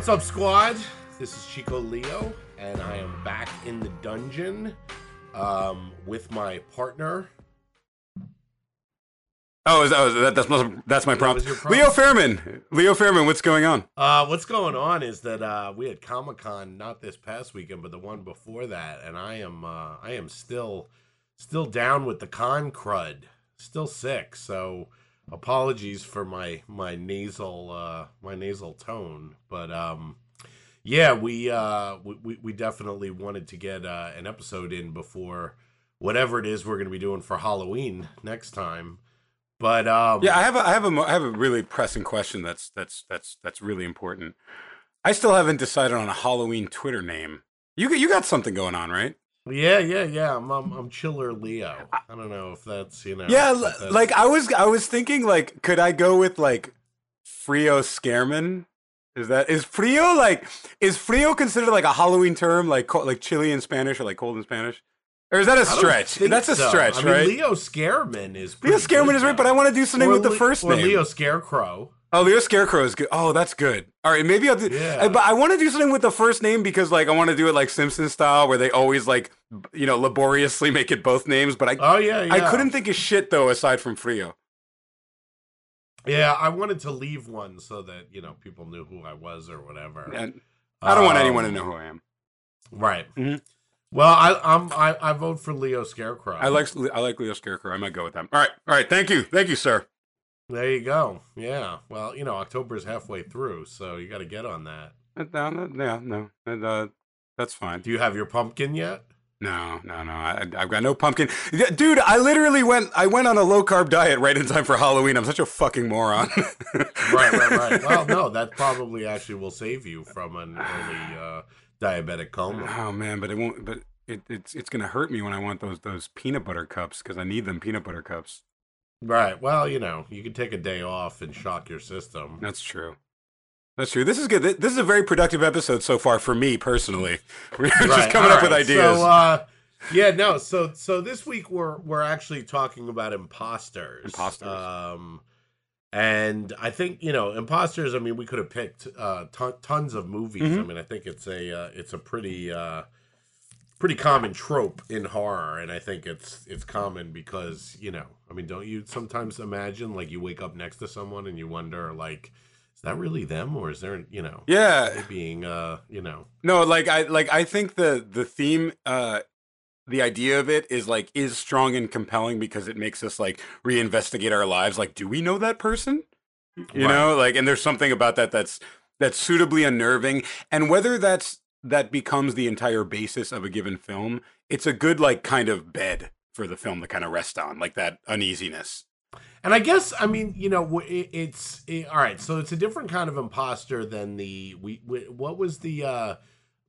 What's up, squad? This is Chico Leo, and I am back in the dungeon um, with my partner. Oh, is that, oh, that that's my, that's my prompt. your prompt? Leo Faierman. Leo Faierman, what's going on? Uh, what's going on is that uh, we had Comic Con not this past weekend, but the one before that, and I am uh, I am still still down with the con crud, still sick. So apologies for my my nasal uh, my nasal tone, but um, yeah, we uh, we we- definitely wanted to get uh, an episode in before whatever it is we're going to be doing for Halloween next time. But um, Yeah, I have a, I have a I have a really pressing question. That's that's that's that's really important. I still haven't decided on a Halloween Twitter name. You you got something going on, right? Yeah, yeah, yeah. I'm, I'm, I'm Chiller Leo. I don't know if that's you know. Yeah, that's- like I was I was thinking like could I go with like Frio Scareman? Is that is Frio like is Frio considered like a Halloween term like co- like chilly in Spanish or like cold in Spanish? Or is that a stretch? That's a so. stretch, I mean, right? Leo Scareman is Leo Scareman good, is right, but I want to do something Or with the first or name. Leo Scarecrow. Oh, Leo Scarecrow is good. Oh, that's good. All right, maybe I'll do. Yeah. uh, But I want to do something with the first name because, like, I want to do it like Simpson style, where they always like, you know, laboriously make it both names. But I, Oh yeah, yeah. I couldn't think of shit though aside from Frio. Yeah, I wanted to leave one so that you know people knew who I was or whatever. And I don't want anyone to Um, know who I am. Right. Mhm. Well, I, I'm I, I vote for Leo Scarecrow. I like I like Leo Scarecrow. I might go with them. All right, all right. Thank you, thank you, sir. There you go. Yeah. Well, you know, October is halfway through, so you got to get on that. Uh, No, no, yeah, no, uh, uh, that's fine. Do you have your pumpkin yet? No, no, no. I, I've got no pumpkin, dude. I literally went. I went on a low carb diet right in time for Halloween. I'm such a fucking moron. right, right, right. Well, no, that probably actually will save you from an early uh, diabetic coma. Oh man, but it won't. But it, it's it's gonna hurt me when I want those those peanut butter cups because I need them peanut butter cups. Right. Well, you know, you can take a day off and shock your system. That's true. That's true. This is good. This is a very productive episode so far for me personally. We're just Right, coming all up with ideas. So, uh, yeah, no. So, so this week we're we're actually talking about imposters. Imposters. Um, and I think you know imposters. I mean, we could have picked uh, ton, tons of movies. I Mhm. mean, I think it's a uh, it's a pretty uh, pretty common trope in horror, and I think it's it's common because you know, I mean, don't you sometimes imagine like you wake up next to someone and you wonder like, is that really them or is there you know yeah. being uh you know No, like I like I think the the theme uh the idea of it is like is strong and compelling because it makes us like reinvestigate our lives like do we know that person? You Right. know, like and there's something about that that's that's suitably unnerving and whether that's that becomes the entire basis of a given film, it's a good like kind of bed for the film to kind of rest on, like that uneasiness. And I guess I mean you know it, it's it, all right. So it's a different kind of imposter than the we, we what was the uh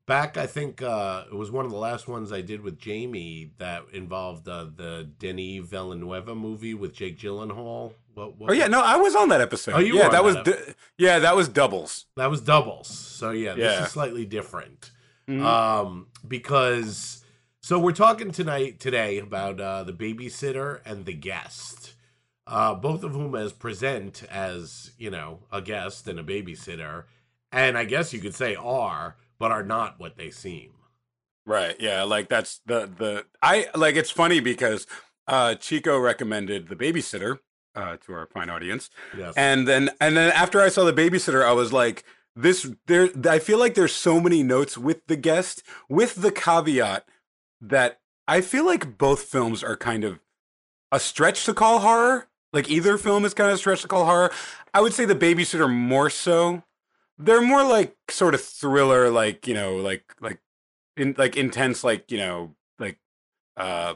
back I think uh it was one of the last ones I did with Jamie that involved uh, the Denis Villanueva movie with Jake Gyllenhaal. What, what Oh yeah, no, I was on that episode. Oh, you yeah, were that was that du- yeah, that was doubles. that was doubles. So yeah, this Yeah. is slightly different. Mhm. um because so we're talking tonight today about uh the babysitter and the guest uh both of whom as present as you know a guest and a babysitter and i guess you could say are but are not what they seem Right. Yeah. Like that's the the I like it's funny because uh Chico recommended the babysitter uh to our fine audience. yes And then and then after I saw the babysitter, I was like, this there I feel like there's so many notes with the guest, with the caveat that I feel like both films are kind of a stretch to call horror. Like either film is kind of a stretch to call horror. I would say the babysitter more so. They're more like sort of thriller, like, you know, like like in like intense, like, you know, like uh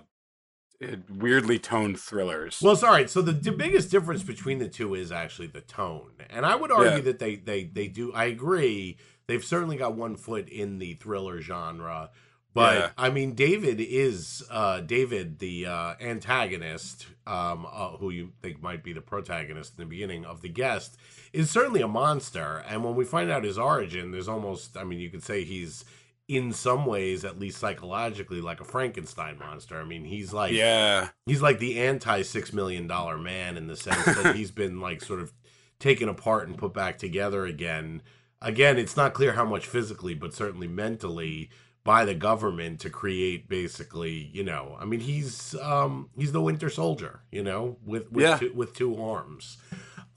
eh, weirdly toned thrillers. well sorry so the, the biggest difference between the two is actually the tone and i would argue Yeah. that they they they do i agree they've certainly got one foot in the thriller genre but Yeah. i mean david is uh david the uh antagonist um uh, who you think might be the protagonist in the beginning of the guest is certainly a monster and when we find out his origin there's almost i mean you could say he's in some ways at least psychologically like a frankenstein monster i mean he's like yeah. he's like the anti six million dollar man in the sense that he's been like sort of taken apart and put back together again again, it's not clear how much physically, but certainly mentally by the government to create basically, you know, I mean, he's um, he's the Winter Soldier, you know, with with, Yeah. two, with two arms,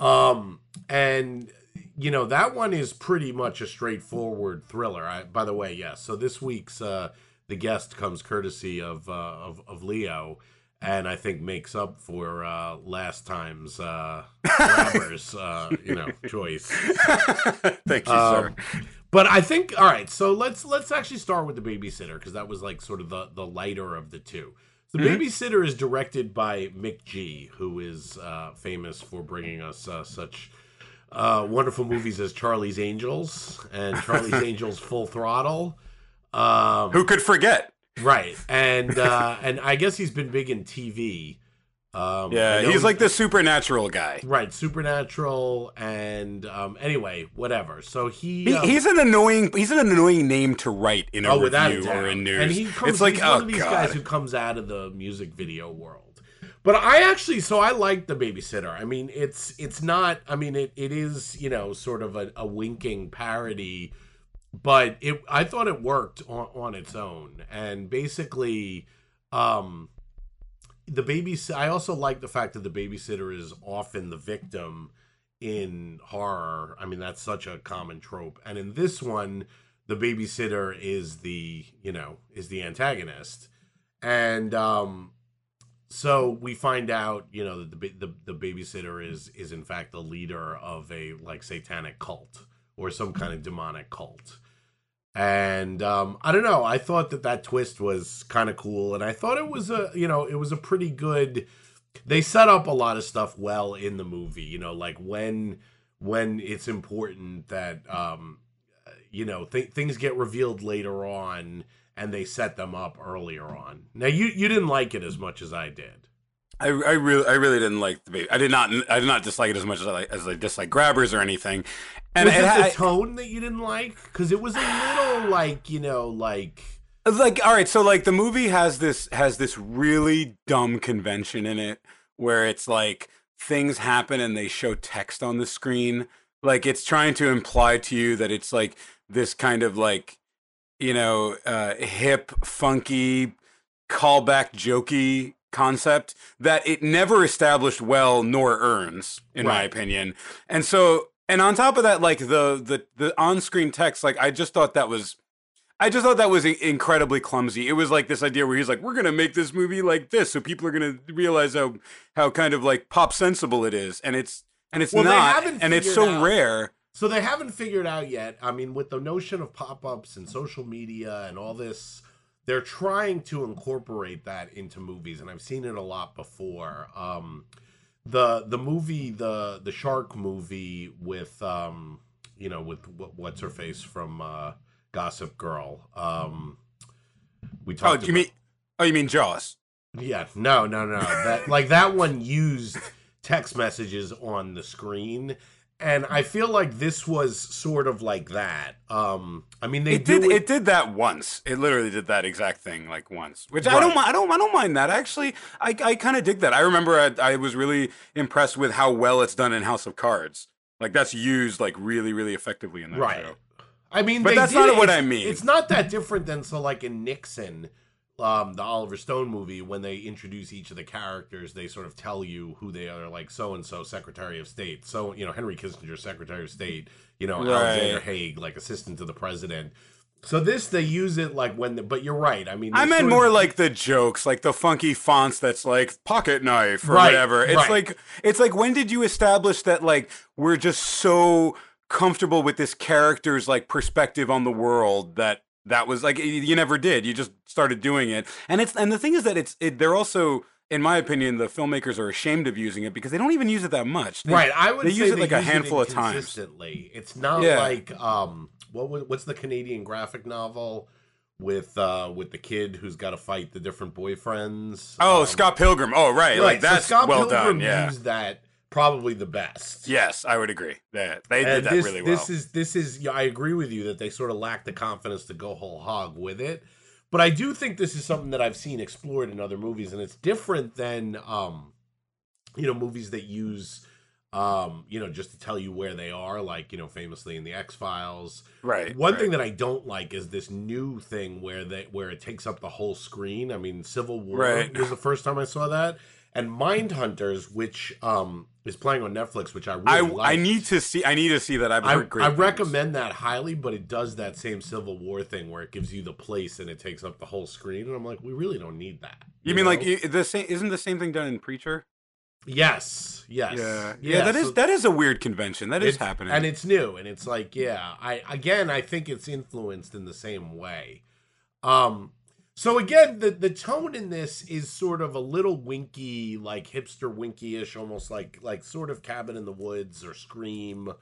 um, and you know that one is pretty much a straightforward thriller. I, by the way, yes. So this week's uh, the guest comes courtesy of uh, of, of Leo. And I think makes up for uh, last time's uh, grabbers, uh, you know, choice. Thank you, Um, sir. But I think all right. So let's let's actually start with the babysitter because that was like sort of the the lighter of the two. The Mhm. babysitter is directed by McG, who is uh, famous for bringing us uh, such uh, wonderful movies as Charlie's Angels and Charlie's Angels Full Throttle. Um, Who could forget? right, and uh, and I guess he's been big in TV. Um, Yeah, he's like the supernatural guy. right supernatural and um, anyway whatever. So he, He, um, he's an annoying. He's an annoying name to write in a Oh, review or in news. And he comes, it's like, he's oh one of these god. guys who comes out of the music video world. But I actually, so I like the babysitter. I mean, it's it's not. I mean, it, it is you know sort of a, a winking parody, but it I thought it worked on, on its own. And basically, um, the babysitter. I also like the fact that the babysitter is often the victim in horror. I mean, that's such a common trope. And in this one, the babysitter is the you know is the antagonist and um so we find out you know that the, the the babysitter is is in fact the leader of a like satanic cult or some kind of demonic cult and um i don't know i thought that that twist was kind of cool and i thought it was a you know it was a pretty good they set up a lot of stuff well in the movie you know like when when it's important that um you know th- things get revealed later on and they set them up earlier on. Now you you didn't like it as much as i did I, I really, I really didn't like the baby. I did not, I did not dislike it as much as I like, as I dislike grabbers or anything. And was it it the had- tone that you didn't like because it was a little like you know like like all right so like the movie has this has this really dumb convention in it where it's like things happen and they show text on the screen like it's trying to imply to you that it's like this kind of like you know uh hip funky callback jokey concept that it never established well nor earns in my opinion and so and on top of that like the the the on-screen text like i just thought that was I just thought that was incredibly clumsy. It was like this idea where he's like, "We're gonna make this movie like this, so people are gonna realize how how kind of like pop sensible it is," and it's and it's Well, not, and it's so out- rare. So they haven't figured out yet. I mean, with the notion of pop-ups and social media and all this, they're trying to incorporate that into movies, and I've seen it a lot before. Um, the the movie, the the shark movie with um, you know, with what, what's her face from uh, Gossip Girl. Um, we Oh, you about- mean oh, you mean Jaws? yeah, no, no, no. That like that one used text messages on the screen, and I feel like this was sort of like that. Um, I mean, they It did it. it did that once. It literally did that exact thing like once, which I don't I don't I don't mind that actually. I I kind of dig that. I remember I, I was really impressed with how well it's done in House of Cards. Like that's used like really really effectively in that right. show. I mean, But that's not it- what I mean. It's not that different than so like in Nixon. Um, the Oliver Stone movie, when they introduce each of the characters, they sort of tell you who they are, like so and so, Secretary of State. So you know Henry Kissinger, Secretary of State. You know Right. Alexander Haig, like assistant to the president. So this they use it like when, the, but you're right. I mean, I meant more of- like the jokes, like the funky fonts that's like pocket knife or Right, whatever. It's right. like it's like when did you establish that like we're just so comfortable with this character's like perspective on the world that that was like you never did. You just started doing it. And it's and the thing is that it's it, they're also in my opinion the filmmakers are ashamed of using it because they don't even use it that much. They- right. I would they say use it like a handful of times. inconsistently. It's not Yeah. like um, what was, what's the Canadian graphic novel with uh with the kid who's got to fight the different boyfriends? Oh, Um, Scott Pilgrim. Oh, right. Like so that's Scott well Pilgrim done. Yeah. used that probably the best. Yes, I would agree. Yeah, they And did that this, really well. This is this is yeah, I agree with you that they sort of lack the confidence to go whole hog with it. But I do think this is something that I've seen explored in other movies, and it's different than um, you know, movies that use um, you know, just to tell you where they are, like, you know, famously in the X Files. Right. One right. thing that I don't like is this new thing where they where it takes up the whole screen. I mean, Civil War Right. was the first time I saw that. And Mindhunters, which um is playing on Netflix, which I really I like. I need to see. I need to see that. I've I, heard great. I things. recommend that highly, but it does that same Civil War thing where it gives you the place and it takes up the whole screen, and I'm like, we really don't need that. You mean like know? i- the same? Isn't the same thing done in Preacher? yes, yes, Yeah, yeah. that is so- that is a weird convention. That is happening. and it's new, and it's like, yeah, I again, I think it's influenced in the same way. Um, so again, the the tone in this is sort of a little winky, like hipster winky-ish, almost like like sort of Cabin in the Woods or Scream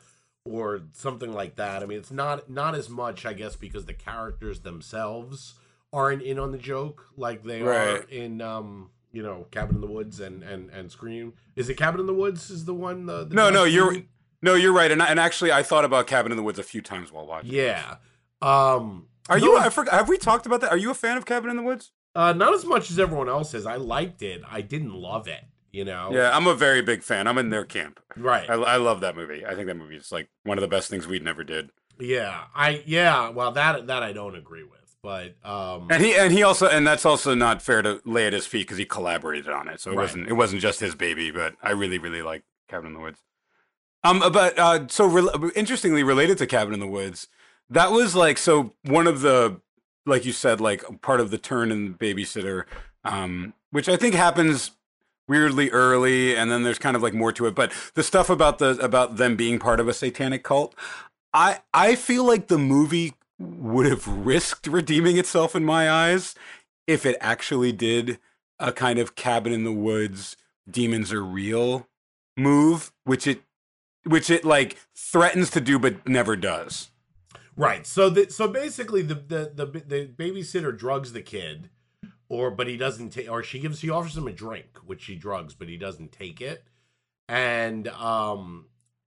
or something like that. I mean, it's not not as much, I guess, because the characters themselves aren't in on the joke like they are in um you know Cabin in the Woods and and and Scream. Is it Cabin in the Woods? Is the one? The, the no, no, you're no, you're right. And and actually, I thought about Cabin in the Woods a few times while watching. Yeah. Um Are you? I forgot. Have we talked about that? Are you a fan of Cabin in the Woods? uh not as much as everyone else is. I liked it. I didn't love it, you know. Yeah, I'm a very big fan. I'm in their camp. Right. I, I love that movie. I think that movie is like one of the best things we'd never did. yeah. I yeah, well that that I don't agree with. But um And he and he also and that's also not fair to lay at his feet because he collaborated on it. So it Right. wasn't it wasn't just his baby. But I really really like Cabin in the Woods. Um, but uh, so re- interestingly related to Cabin in the Woods, that was like so one of the like you said like part of the turn in the Babysitter, um, which I think happens weirdly early, and then there's kind of like more to it. But the stuff about the about them being part of a satanic cult, I I feel like the movie would have risked redeeming itself in my eyes if it actually did a kind of cabin in the woods demons are real move which it which it like threatens to do but never does Right. So the, so basically the, the the the babysitter drugs the kid or but he doesn't take or she gives he offers him a drink which she drugs but he doesn't take it. And um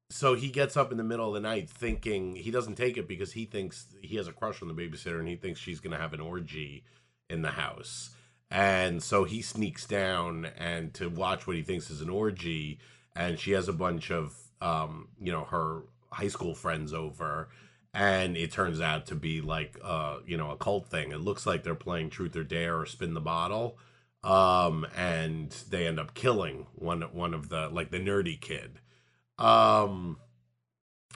so he gets up in the middle of the night thinking he doesn't take it because he thinks he has a crush on the babysitter and he thinks she's going to have an orgy in the house. And so he sneaks down and to watch what he thinks is an orgy and she has a bunch of um you know her high school friends over and it turns out to be like uh you know a cult thing. It looks like they're playing truth or dare or spin the bottle. Um and they end up killing one one of the like the nerdy kid. Um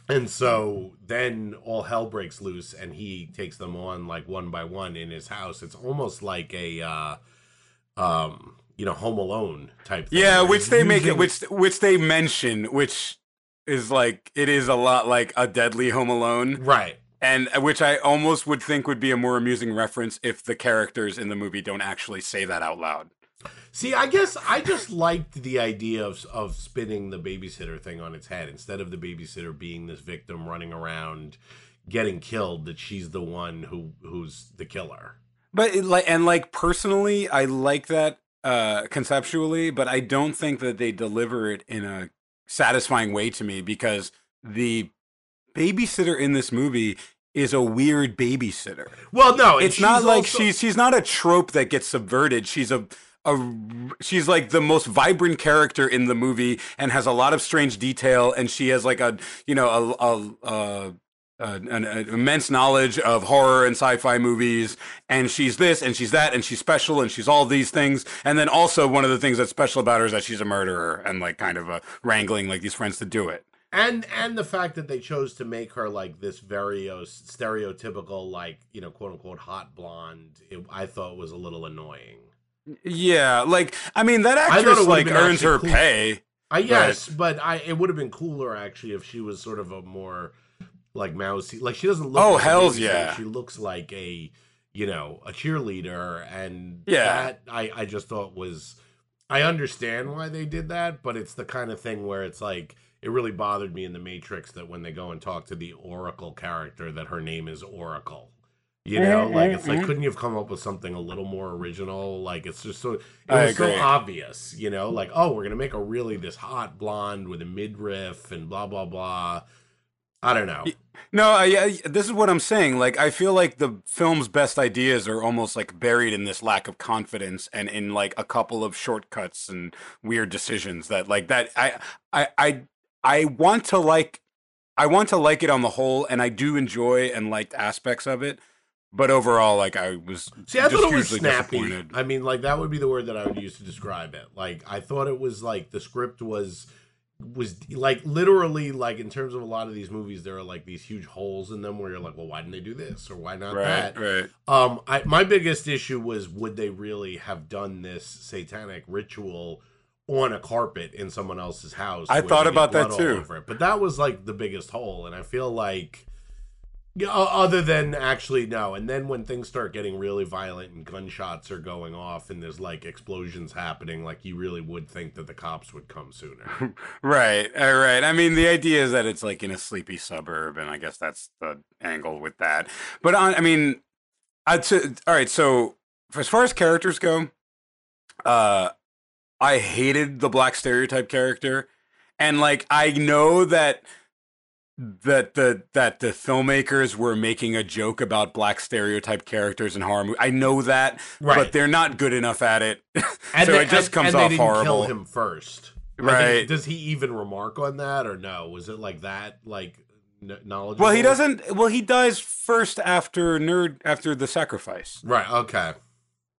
and so then all hell breaks loose and he takes them on like one by one in his house. It's almost like a uh um you know home alone type thing yeah which they make it which which they mention which is like it is a lot like a deadly home alone. Right. And uh, which i almost would think would be a more amusing reference if the characters in the movie don't actually say that out loud. See, I guess I just liked the idea of of spinning the babysitter thing on its head. Instead of the babysitter being this victim running around getting killed that she's the one who who's the killer. But it, like and like personally, I like that uh conceptually, but I don't think that they deliver it in a satisfying way to me because the babysitter in this movie is a weird babysitter. Well, no, It's not like also- she's she's not a trope that gets subverted. She's a a she's like the most vibrant character in the movie and has a lot of strange detail and she has like a you know a, a, a uh, an, an immense knowledge of horror and sci-fi movies and she's this and she's that and she's special and she's all these things and then also one of the things that's special about her is that she's a murderer and like kind of uh, wrangling like these friends to do it and and the fact that they chose to make her like this very uh, stereotypical like you know quote unquote hot blonde, it, I thought was a little annoying. yeah like i mean that actress like earns her cool. pay I yes, but I it would have been cooler actually if she was sort of a more like mousy. Like she doesn't look. Oh, like hells yeah. She looks like a you know a cheerleader, and Yeah. that I I just thought was. I understand why they did that, but it's the kind of thing where it's like it really bothered me in the Matrix that when they go and talk to the Oracle character that her name is Oracle. You know, Mhm, like it's like mhm. couldn't you have come up with something a little more original? Like it's just so it was so obvious, you know, like oh, we're gonna make a really this hot blonde with a midriff and blah blah blah. I don't know. No, I, I, this is what I'm saying. Like, I feel like the film's best ideas are almost like buried in this lack of confidence and in like a couple of shortcuts and weird decisions that, like, that I, I, I, I want to like I want to like it on the whole, and I do enjoy and liked aspects of it. But overall, like I was See, I thought it was snappy. I mean, like that would be the word that I would use to describe it. Like I thought it was like the script was was like literally like in terms of a lot of these movies, there are like these huge holes in them where you're like, well, why didn't they do this or why not Right, that? right. Um, I my biggest issue was would they really have done this satanic ritual on a carpet in someone else's house? I thought about that too. But that was like the biggest hole, and I feel like. Other than actually no, and then when things start getting really violent and gunshots are going off and there's like explosions happening, like you really would think that the cops would come sooner. Right, all right. I mean, the idea is that it's like in a sleepy suburb, and I guess that's the angle with that. But on, I mean, I'd say, all right. So as far as characters go, uh, I hated the black stereotype character, and like I know that that the that the filmmakers were making a joke about black stereotype characters in horror movies. I know that, Right. but they're not good enough at it. And so they- it just and- comes and they off didn't horrible. Kill him first, Right. does he even remark on that or no? Was it like that? Like knowledge? Well, he doesn't. Well, he dies first after nerd after the sacrifice. Right. Okay.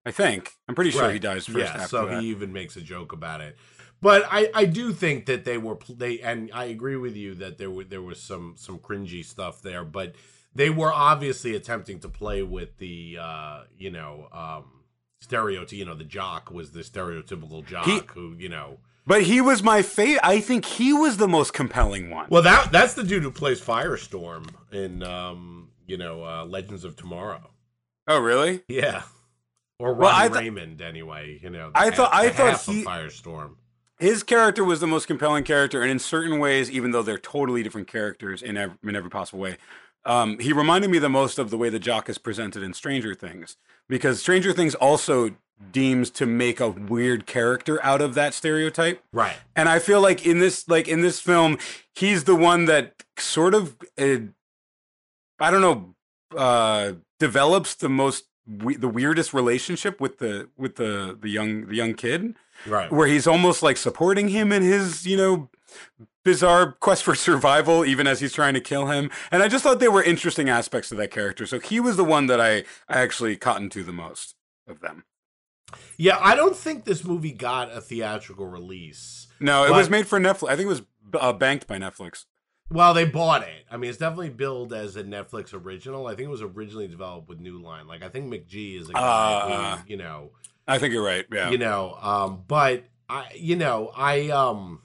I think. I'm pretty sure he Right. dies first Yeah. after So that. he even makes a joke about it. But I, I do think that they were they and I agree with you that there were there was some some cringy stuff there, but they were obviously attempting to play with the uh you know um stereotype you know the jock was the stereotypical jock He- who you know But he was my favorite. I think he was the most compelling one. well that that's the dude who plays Firestorm in um you know uh Legends of Tomorrow oh, really? yeah or Ron Well, th- Raymond anyway you know I thought- half- I thought he- Firestorm His character was the most compelling character, and in certain ways, even though they're totally different characters in every, in every possible way, um, he reminded me the most of the way the jock is presented in Stranger Things, because Stranger Things also deems to make a weird character out of that stereotype. right and I feel like in this like in this film, he's the one that sort of uh, I don't know uh, develops the most we- the weirdest relationship with the with the the young the young kid, right where he's almost like supporting him in his you know bizarre quest for survival even as he's trying to kill him and i just thought there were interesting aspects to that character so he was the one that i, I actually cottoned to the most of them Yeah, I don't think this movie got a theatrical release. no it was made for netflix i think it was uh, banked by netflix Well, they bought it. I mean, it's definitely billed as a Netflix original. I think it was originally developed with New Line. Like, I think McG is a guy Uh, who, you know, i think you're right yeah you know, um, but I, you know, I, um,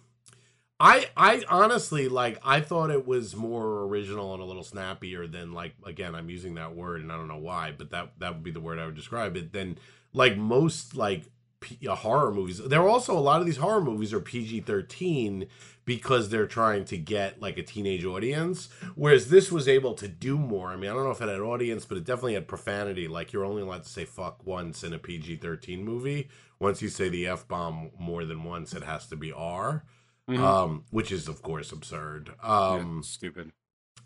I, I honestly like. I thought it was more original and a little snappier than like. Again, I'm using that word, and I don't know why, but that that would be the word I would describe it. Than like most like P- uh, horror movies. There are also a lot of these horror movies are PG thirteen because they're trying to get like a teenage audience. Whereas this was able to do more. I mean, I don't know if it had audience, but it definitely had profanity. Like you're only allowed to say fuck once in a PG thirteen movie. Once you say the f bomb more than once, it has to be R, Mhm. um, which is of course absurd. Um, Yeah, stupid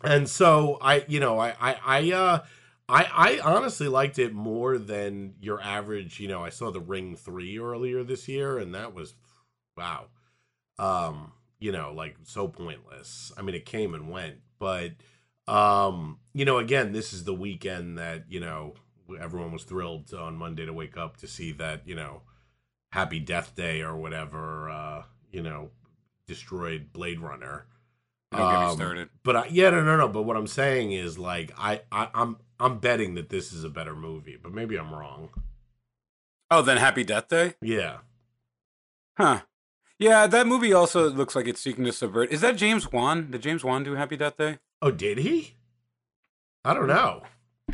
and so I, you know, I, I, I, uh, I, I honestly liked it more than your average. You know, I saw The Ring three earlier this year, and that was, wow, um, you know, like so pointless. I mean, it came and went, but, um, you know, again, this is the weekend that you know everyone was thrilled on Monday to wake up to see that you know, Happy Death Day or whatever, uh, you know, destroyed Blade Runner. don't get me Um, But I, yeah, no, no, no. But what I'm saying is, like, I, I, I'm, I'm betting that this is a better movie, but maybe I'm wrong. oh then happy death day Yeah, Huh. Yeah, that movie also looks like it's seeking to subvert. Is that James Wan? Did James Wan do Happy Death Day? Oh, did he? I don't know.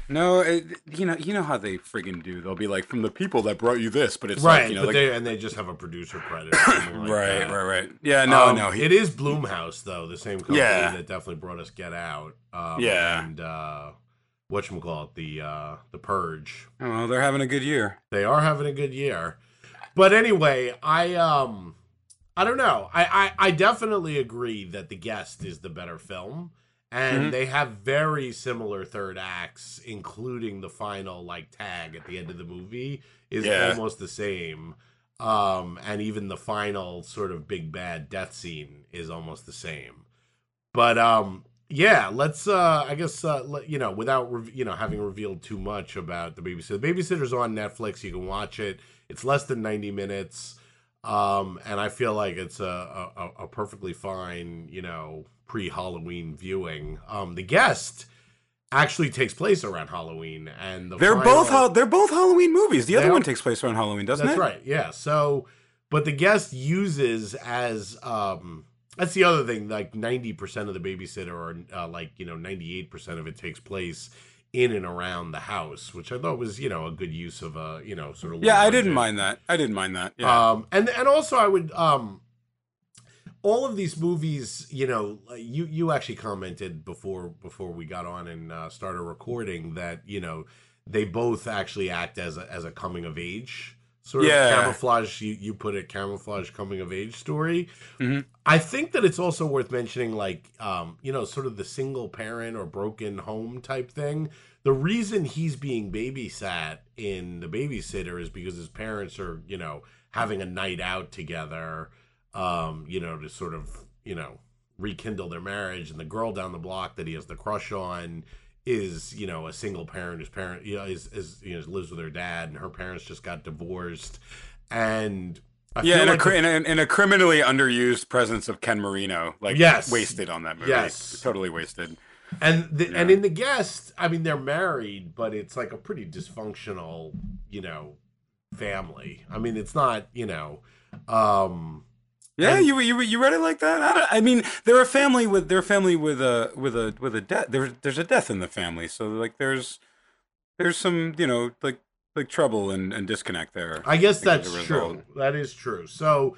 No, it, you know, you know how they friggin' do. They'll be like from the people that brought you this, but it's right, like you know, like, they and they just have a producer credit. Like right, that. right, right. Yeah, no, Um, no. He, it is Blumhouse though, the same company Yeah. that definitely brought us Get Out. Um, Yeah. and uh, what call it, the uh, the Purge. oh, they're having a good year. They are having a good year. But anyway, I um I don't know. I I, I definitely agree that The Guest is the better film. And Mhm. they have very similar third acts, including the final like tag at the end of the movie is Yeah. almost the same. Um, and even the final sort of big bad death scene is almost the same. But um, yeah, let's. Uh, I guess uh, let, you know, without re- you know having revealed too much about the babysitter. The babysitter's on Netflix. You can watch it. It's less than ninety minutes, um, and I feel like it's a a, a perfectly fine you know pre Halloween viewing. Um, the guest actually takes place around Halloween, and the They're final- both they're both Halloween movies. The other one takes place around Halloween, doesn't That's it? That's right. Yeah. So, but the guest uses as um that's the other thing. Like ninety percent of the babysitter, or uh, like you know ninety eight percent of it takes place in and around the house, which I thought was you know a good use of a you know sort of Yeah, I didn't mind that. I didn't mind that. Yeah. Um, and and also I would um, all of these movies, you know, you you actually commented before before we got on and uh, started recording that you know they both actually act as a, as a coming of age sort Yeah. of camouflage. You you put it camouflage coming of age story. Mhm. I think that it's also worth mentioning, like um, you know, sort of the single parent or broken home type thing. The reason he's being babysat in the babysitter is because his parents are, you know, having a night out together, um, you know, to sort of, you know, rekindle their marriage. And the girl down the block that he has the crush on is, you know, a single parent whose parent, you know, is, is you know, lives with her dad, and her parents just got divorced. And I yeah, in, a, like cri- the- in, a, in a criminally underused presence of Ken Marino, like Yes. wasted on that movie. Yes. totally wasted. And the, and in the guest, I mean, they're married, but it's like a pretty dysfunctional, you know, family. I mean, it's not, you know, um, Yeah, And- you you you read it like that? I, don't, I mean, they're a family with they're a family with a with a with a death. There's there's a death in the family, so like there's there's some you know like like trouble and, and disconnect there. I guess as that's true. That is true. So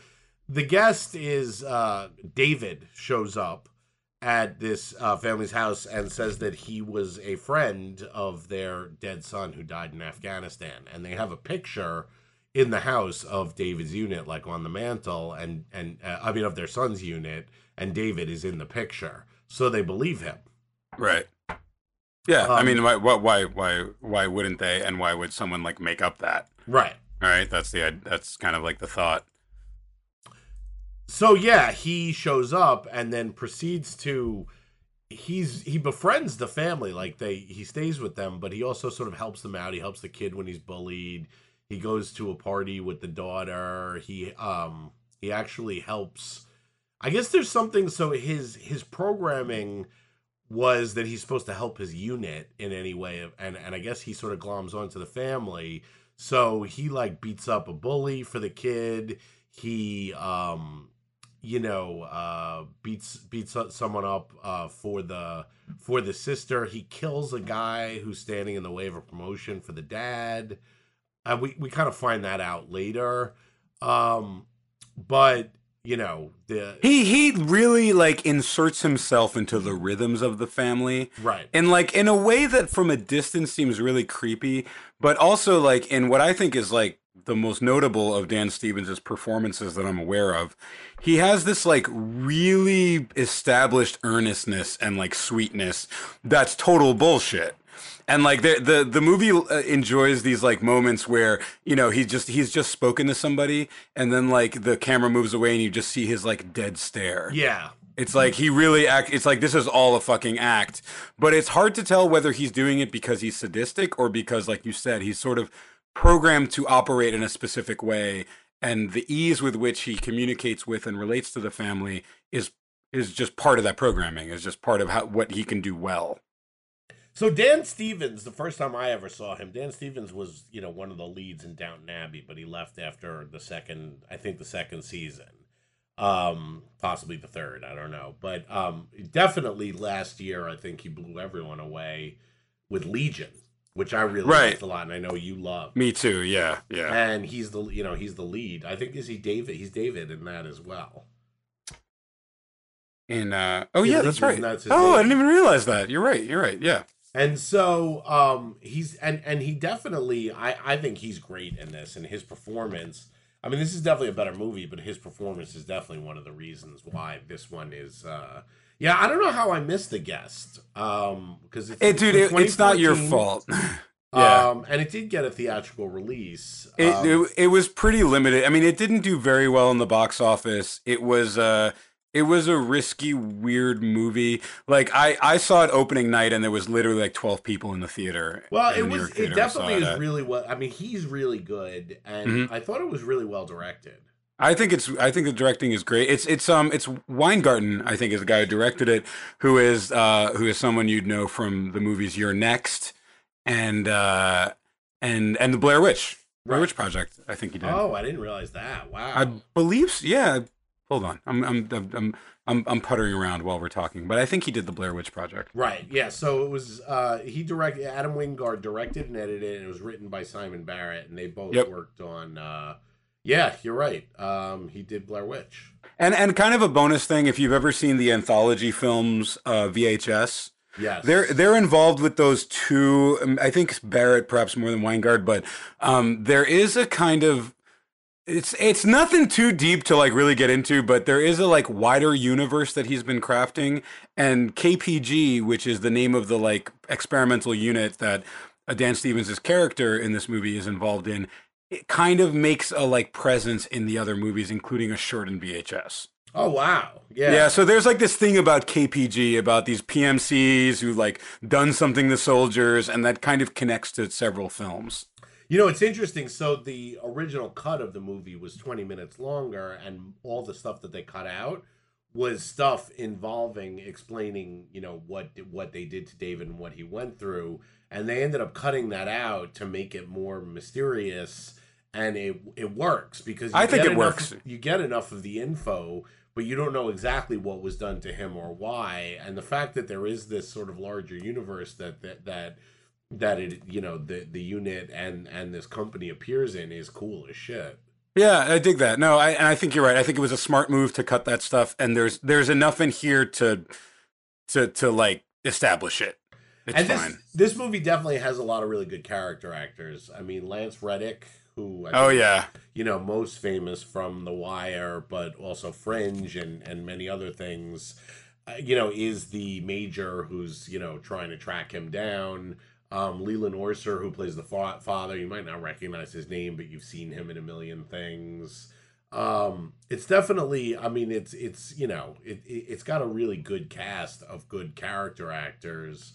the guest is uh, David shows up at this uh, family's house and says that he was a friend of their dead son who died in Afghanistan, and they have a picture in the house of David's unit, like on the mantle, and and uh, I mean of their son's unit, and David is in the picture, so they believe him. Right. Yeah, I Um, mean, why why why why why wouldn't they? And why would someone like make up that? Right. All right, that's the that's kind of like the thought. So yeah, he shows up and then proceeds to he's he befriends the family like they he stays with them but he also sort of helps them out he helps the kid when he's bullied he goes to a party with the daughter. He um he actually helps. I guess there's something so his his programming was that he's supposed to help his unit in any way and and i guess he sort of gloms onto the family. So he like beats up a bully for the kid. He um you know uh beats beats someone up uh for the for the sister. He kills a guy who's standing in the way of a promotion for the dad uh, we we kind of find that out later um but you know the He he really like inserts himself into the rhythms of the family. right and like in a way that from a distance seems really creepy but also like in what i think is like the most notable of dan stevens' performances that i'm aware of he has this like really established earnestness and like sweetness that's total bullshit. And like the the the movie uh, enjoys these like moments where you know he just he's just spoken to somebody and then like the camera moves away and you just see his like dead stare. Yeah. It's like he really act. It's like this is all a fucking act, but it's hard to tell whether he's doing it because he's sadistic or because, like you said, he's sort of programmed to operate in a specific way, and the ease with which he communicates with and relates to the family is is just part of that programming. Is just part of how what he can do well. So Dan Stevens, the first time I ever saw him, Dan Stevens was, you know, one of the leads in Downton Abbey, but he left after the second, I think the second season. Um, possibly the third, I don't know. But um definitely last year I think he blew everyone away with Legion, which I really Right. liked a lot and I know you love. Me too. Yeah, yeah. And he's the you know, he's the lead. I think is he David? He's David in that as well. And uh, oh Yeah, yeah, that's right. that's oh, name. I didn't even realize that. You're right. You're right. Yeah. And so um he's and and he definitely I I think he's great in this and his performance. I mean this is definitely a better movie, but his performance is definitely one of the reasons why this one is uh yeah, I don't know how I missed the guest. Um because it's Hey, dude, it, it's not your fault. Yeah. Um, and it did get a theatrical release. It, Um, it it was pretty limited. I mean, it didn't do very well in the box office. It was uh it was a risky, weird movie. Like I I saw it opening night, and there was literally like twelve people in the theater. well, it was. It theater I saw definitely is at. really well. I mean, he's really good, and Mhm. I thought it was really well directed. I think it's I think the directing is great. It's it's um it's Weingarten I think is the guy who directed it, who is uh who is someone you'd know from the movies You're Next, and uh and and the Blair Witch Blair. Witch Project. I think he did. Oh, I didn't realize that. Wow. I believe yeah. Hold on, I'm I'm I'm I'm I'm, I'm puttering around while we're talking, but I think he did the Blair Witch Project. Right. Yeah. So it was. Uh, he directed. Adam Wingard directed and edited, and it was written by Simon Barrett, and they both Yep. worked on. Uh, yeah, you're right. Um, he did Blair Witch. And and kind of a bonus thing, if you've ever seen the anthology films uh, VHS, Yes. They're they're involved with those two. um, I think Barrett perhaps more than Wingard, but um, there is a kind of it's it's nothing too deep to like really get into, but there is a like wider universe that he's been crafting, and KPG, which is the name of the like experimental unit that uh, Dan Stevens' character in this movie is involved in. It kind of makes a like presence in the other movies, including a short in VHS. Oh wow. Yeah. Yeah. so there's like this thing about KPG about these PMCs who like done something to soldiers, and that kind of connects to several films. You know, it's interesting. So the original cut of the movie was 20 minutes longer, and all the stuff that they cut out was stuff involving explaining, you know, what what they did to David and what he went through, and they ended up cutting that out to make it more mysterious, and it it works because you I think it enough- works. You get enough of the info, but you don't know exactly what was done to him or why, and the fact that there is this sort of larger universe that that that that it you know the the unit and and this company appears in is cool as shit. Yeah, I dig that. No, I and I think you're right. I think it was a smart move to cut that stuff, and there's there's enough in here to to to like establish it. It's and this fine. this movie definitely has a lot of really good character actors. I mean, Lance Reddick, who I Oh think, yeah, you know most famous from The Wire, but also Fringe and and many other things. Uh, you know, is the major who's you know trying to track him down. Um, Leland Orser, who plays the fa- father, you might not recognize his name, but you've seen him in a million things. Um, it's definitely, I mean, it's it's you know, it, it it's got a really good cast of good character actors,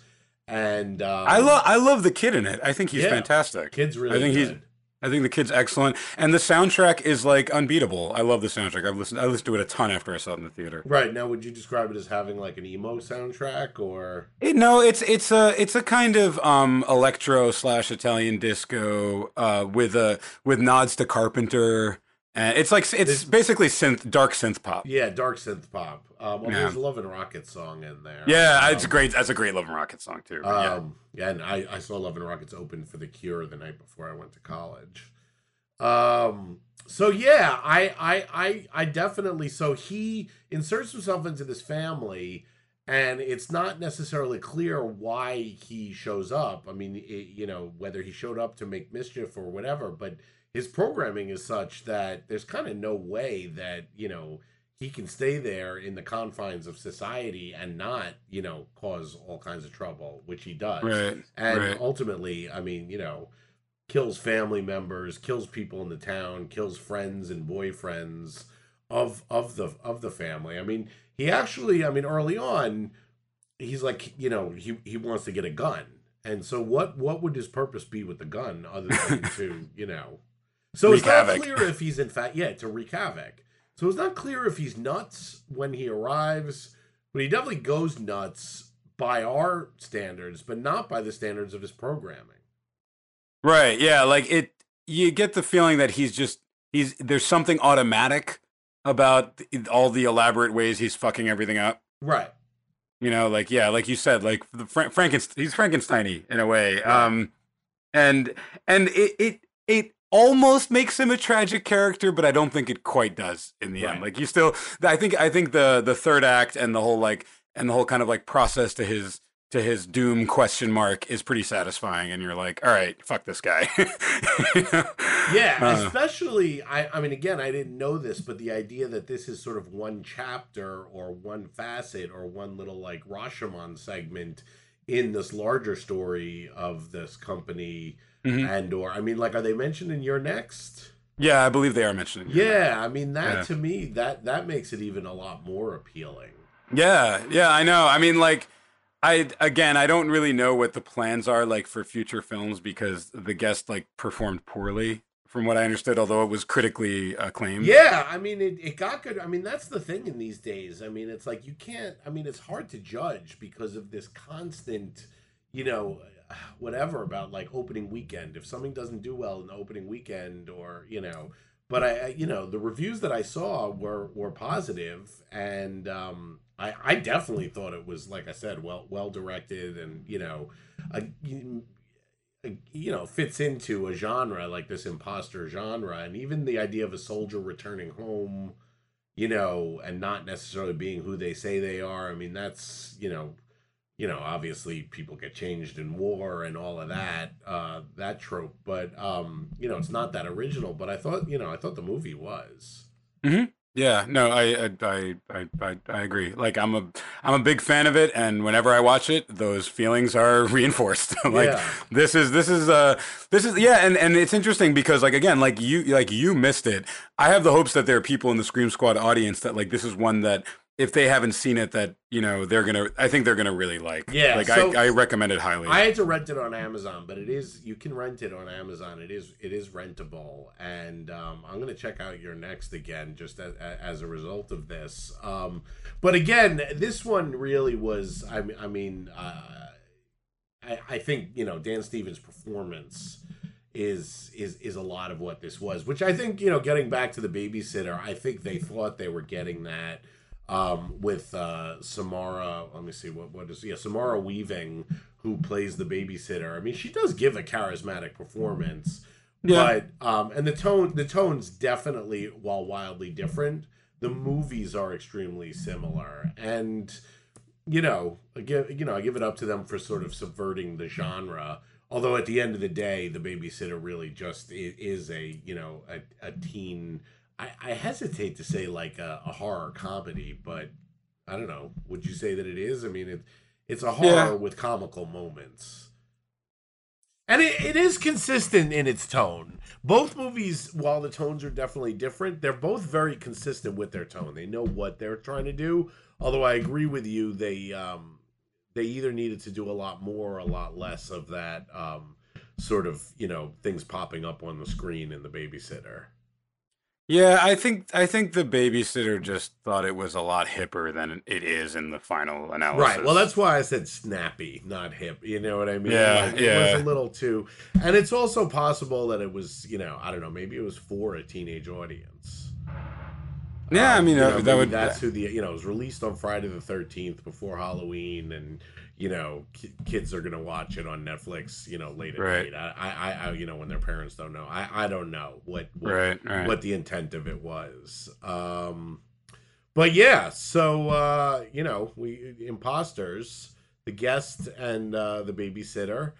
and um, I love I love the kid in it. I think he's Yeah. fantastic. kids really. I think he's- good. I think the kid's excellent, and the soundtrack is like unbeatable. I love the soundtrack. I've listened I listened to it a ton after I saw it in the theater. right now. Would you describe it as having like an emo soundtrack or? It, no, it's it's a it's a kind of um electro slash Italian disco uh with a with nods to Carpenter. And it's like it's basically synth dark synth pop. Yeah, dark synth pop. Um, well, Yeah. there's a Love and Rocket song in there. Yeah, um, it's great. That's a great Love and Rocket song too. but yeah. Um, yeah, and I, I saw Love and Rockets open for The Cure the night before I went to college. Um, so yeah, I, I, I, I definitely. So he inserts himself into this family, and it's not necessarily clear why he shows up. I mean, it, you know, whether he showed up to make mischief or whatever, but his programming is such that there's kind of no way that you know he can stay there in the confines of society and not you know cause all kinds of trouble which he does right. and right. ultimately i mean you know kills family members kills people in the town kills friends and boyfriends of of the of the family i mean he actually i mean early on he's like you know he he wants to get a gun and so what what would his purpose be with the gun other than to you know so it's not havoc. clear if he's in fact yeah to wreak havoc so it's not clear if he's nuts when he arrives but he definitely goes nuts by our standards but not by the standards of his programming Right. Yeah. Like it, you get the feeling that he's just, he's, there's something automatic about all the elaborate ways he's fucking everything up. right You know, like, yeah, like you said, like the Fra- Frankenstein, he's Frankenstein in a way. Right. Um, and, and it, it, it almost makes him a tragic character, but I don't think it quite does in the Right. end. Like you still, I think, I think the, the third act and the whole like, and the whole kind of like process to his, to his doom question mark is pretty satisfying and you're like all right fuck this guy yeah Uh. especially i i mean again i didn't know this but the idea that this is sort of one chapter or one facet or one little like rashomon segment in this larger story of this company Mhm. and or I mean like are they mentioned in You're Next? Yeah, I believe they are name. Yeah, I mean that Yeah. to me that that makes it even a lot more appealing. Yeah, yeah, I know. I mean, like, I again, I don't really know what the plans are like for future films because the guest like performed poorly, from what I understood. Although it was critically acclaimed. Yeah, I mean it, it got good. I mean that's the thing in these days. I mean it's like you can't. I mean it's hard to judge because of this constant, you know, whatever about like opening weekend. If something doesn't do well in the opening weekend, or you know, but I, you know, the reviews that I saw were were positive, and um, I I definitely thought it was like I said, well well directed, and you know, a, you know fits into a genre like this imposter genre and even the idea of a soldier returning home you know and not necessarily being who they say they are i mean that's you know you know obviously people get changed in war and all of that uh that trope but um you know it's not that original but i thought you know i thought the movie was Yeah, no, I, I, I, I, I agree. Like, I'm a, I'm a big fan of it, and whenever I watch it, those feelings are reinforced. like, Yeah. this is, this is, uh, this is, yeah, and and it's interesting because, like, again, like you, like you missed it. I have the hopes that there are people in the Scream Squad audience that like this is one that if they haven't seen it, that you know they're gonna, I think they're gonna really like. Yeah, like so- I, I recommend it highly. I had to rent it on Amazon, but it is you can rent it on Amazon. It is it is rentable, and um, I'm gonna check out You're Next again just as, as a result of this. Um, but again, this one really was. I mean, I mean, uh, I, I think you know Dan Stevens' performance is is is a lot of what this was, which I think you know. Getting back to the babysitter, I think they thought they were getting that um, with uh, Samara. Let me see what what is yeah Samara Weaving who plays the babysitter. I mean, she does give a charismatic performance, Yeah. but um, and the tone the tone's definitely while wildly different. The movies are extremely similar, and you know, I give you know, I give it up to them for sort of subverting the genre. Although at the end of the day, the babysitter really just is a you know a, a teen. I, I hesitate to say like a, a horror comedy, but I don't know. Would you say that it is? I mean, it it's a horror Yeah. with comical moments, and it, it is consistent in its tone. Both movies, while the tones are definitely different, they're both very consistent with their tone. They know what they're trying to do. Although I agree with you, they um, they either needed to do a lot more or a lot less of that um, sort of you know things popping up on the screen in the babysitter. Yeah, I think I think the babysitter just thought it was a lot hipper than it is in the final analysis. Right. Well, that's why I said snappy, not hip. You know what I mean? Yeah, Like, It yeah. was a little too, and it's also possible that it was, you know, I don't know, maybe it was for a teenage audience. Yeah, I Um, mean, you that- know, that maybe would- That's who the you know it was released on Friday the Thirteenth before Halloween, and you know ki- kids are gonna watch it on Netflix, you know, late at Right. night. I, I, I, you know, when their parents don't know. I, I don't know what, what right, right. what the intent of it was. Um, but yeah, so uh, you know, we imposters, the guest and uh, the babysitter,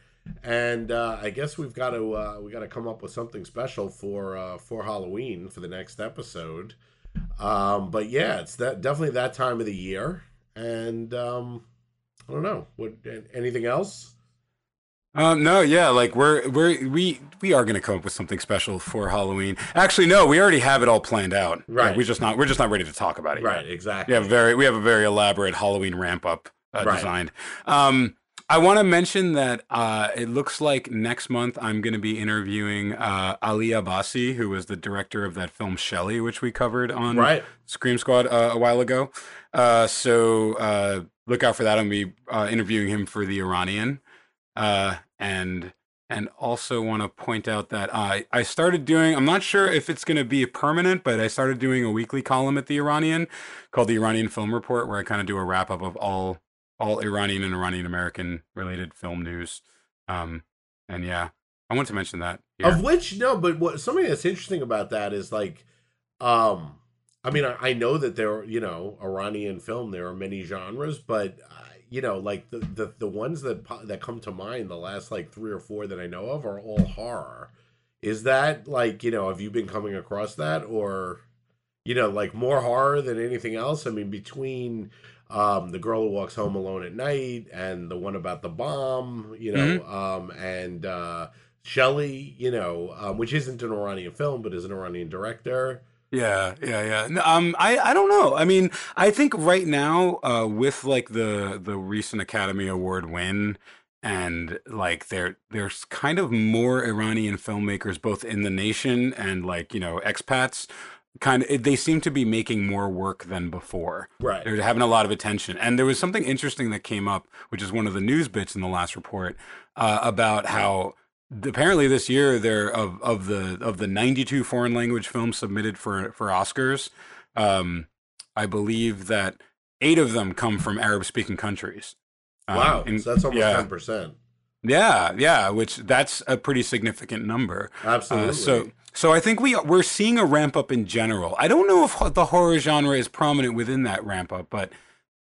and uh, I guess we've got to uh, we got to come up with something special for uh, for Halloween for the next episode. Um, but yeah, it's that definitely that time of the year, and um, I don't know what anything else. Um, no, yeah, like we're we're we we are gonna come up with something special for Halloween. Actually, no, we already have it all planned out. Right. Yeah, we just not we're just not ready to talk about it yet. Right, exactly. We have very we have a very elaborate Halloween ramp up uh, Right. designed. Um, I want to mention that uh, it looks like next month I'm going to be interviewing uh, Ali Abbasi, who was the director of that film Shelley, which we covered on right. Scream Squad uh, a while ago. Uh, so uh, look out for that. I'm be uh, interviewing him for the Iranian, uh, and and also want to point out that I I started doing. I'm not sure if it's going to be permanent, but I started doing a weekly column at the Iranian called the Iranian Film Report, where I kind of do a wrap up of all all Iranian and Iranian American related film news. Um, and yeah, I want to mention that. here. Of which no, but what something that's interesting about that is like, um, I mean, I, I know that there, are, you know, Iranian film there are many genres, but uh, you know, like the, the the ones that that come to mind, the last like three or four that I know of are all horror. Is that like you know, have you been coming across that or? You know, like more horror than anything else. I mean, between um, the girl who walks home alone at night, and the one about the bomb, you know, um, and uh, Shelley, you know, um, which isn't an Iranian film, but is an Iranian director. Yeah, yeah, yeah. No, Um, I, I don't know. I mean, I think right now, uh, with like the the recent Academy Award win, and like there there's kind of more Iranian filmmakers both in the nation and like you know expats. Kind of, they seem to be making more work than before. Right. They're having a lot of attention. And there was something interesting that came up, which is one of the news bits in the last report, uh, about how apparently this year there of of the of the 92 foreign language films submitted for for Oscars, um, I believe that eight of them come from Arab speaking countries. Um, Wow, and- so that's almost yeah, ten percent. yeah, yeah, which that's a pretty significant number. Absolutely. Uh, so, so I think we we're seeing a ramp up in general. I don't know if the horror genre is prominent within that ramp up, but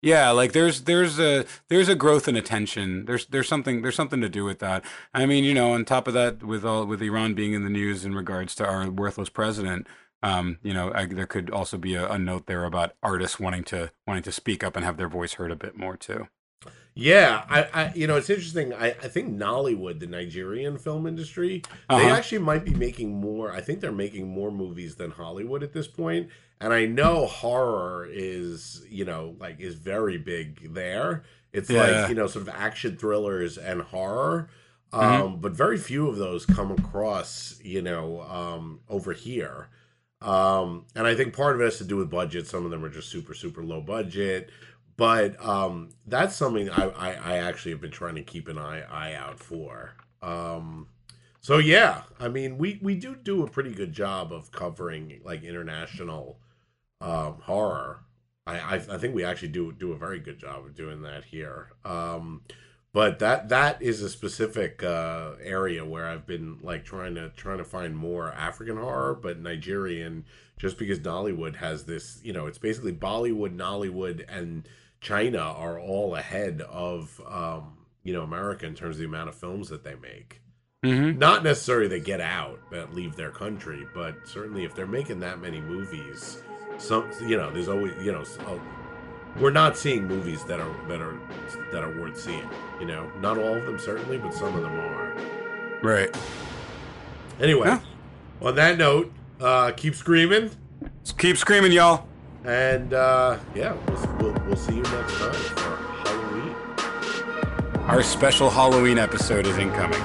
yeah, like there's there's a there's a growth in attention. There's there's something there's something to do with that. I mean, you know, on top of that, with all with Iran being in the news in regards to our worthless president. Um, you know, I, there could also be a, a note there about artists wanting to wanting to speak up and have their voice heard a bit more too. Yeah, I, I, you know, it's interesting. I, I think Nollywood, the Nigerian film industry, they Uh-huh. actually might be making more. I think they're making more movies than Hollywood at this point. And I know horror is, you know, like is very big there. It's Yeah. like you know, sort of action thrillers and horror. Um, but very few of those come across, you know, um, over here. Um, and I think part of it has to do with budget. Some of them are just super, super low budget. But um, that's something I, I, I actually have been trying to keep an eye eye out for. Um, so yeah, I mean, we we do do a pretty good job of covering like international um, horror. I, I I think we actually do do a very good job of doing that here. Um, but that that is a specific uh, area where I've been like trying to trying to find more African horror, but Nigerian, just because Nollywood has this, you know, it's basically Bollywood, Nollywood, and China are all ahead of um, you know America in terms of the amount of films that they make. Mm-hmm. Not necessarily they get out that leave their country, but certainly if they're making that many movies, some you know, there's always you know, s- uh, we're not seeing movies that are that are that are worth seeing. You know, not all of them certainly, but some of them are. Right. Anyway, Yeah. on that note, uh, keep screaming, So keep screaming, y'all. and uh, yeah, we'll, we'll we'll see you next time for Halloween. Our special Halloween episode is incoming.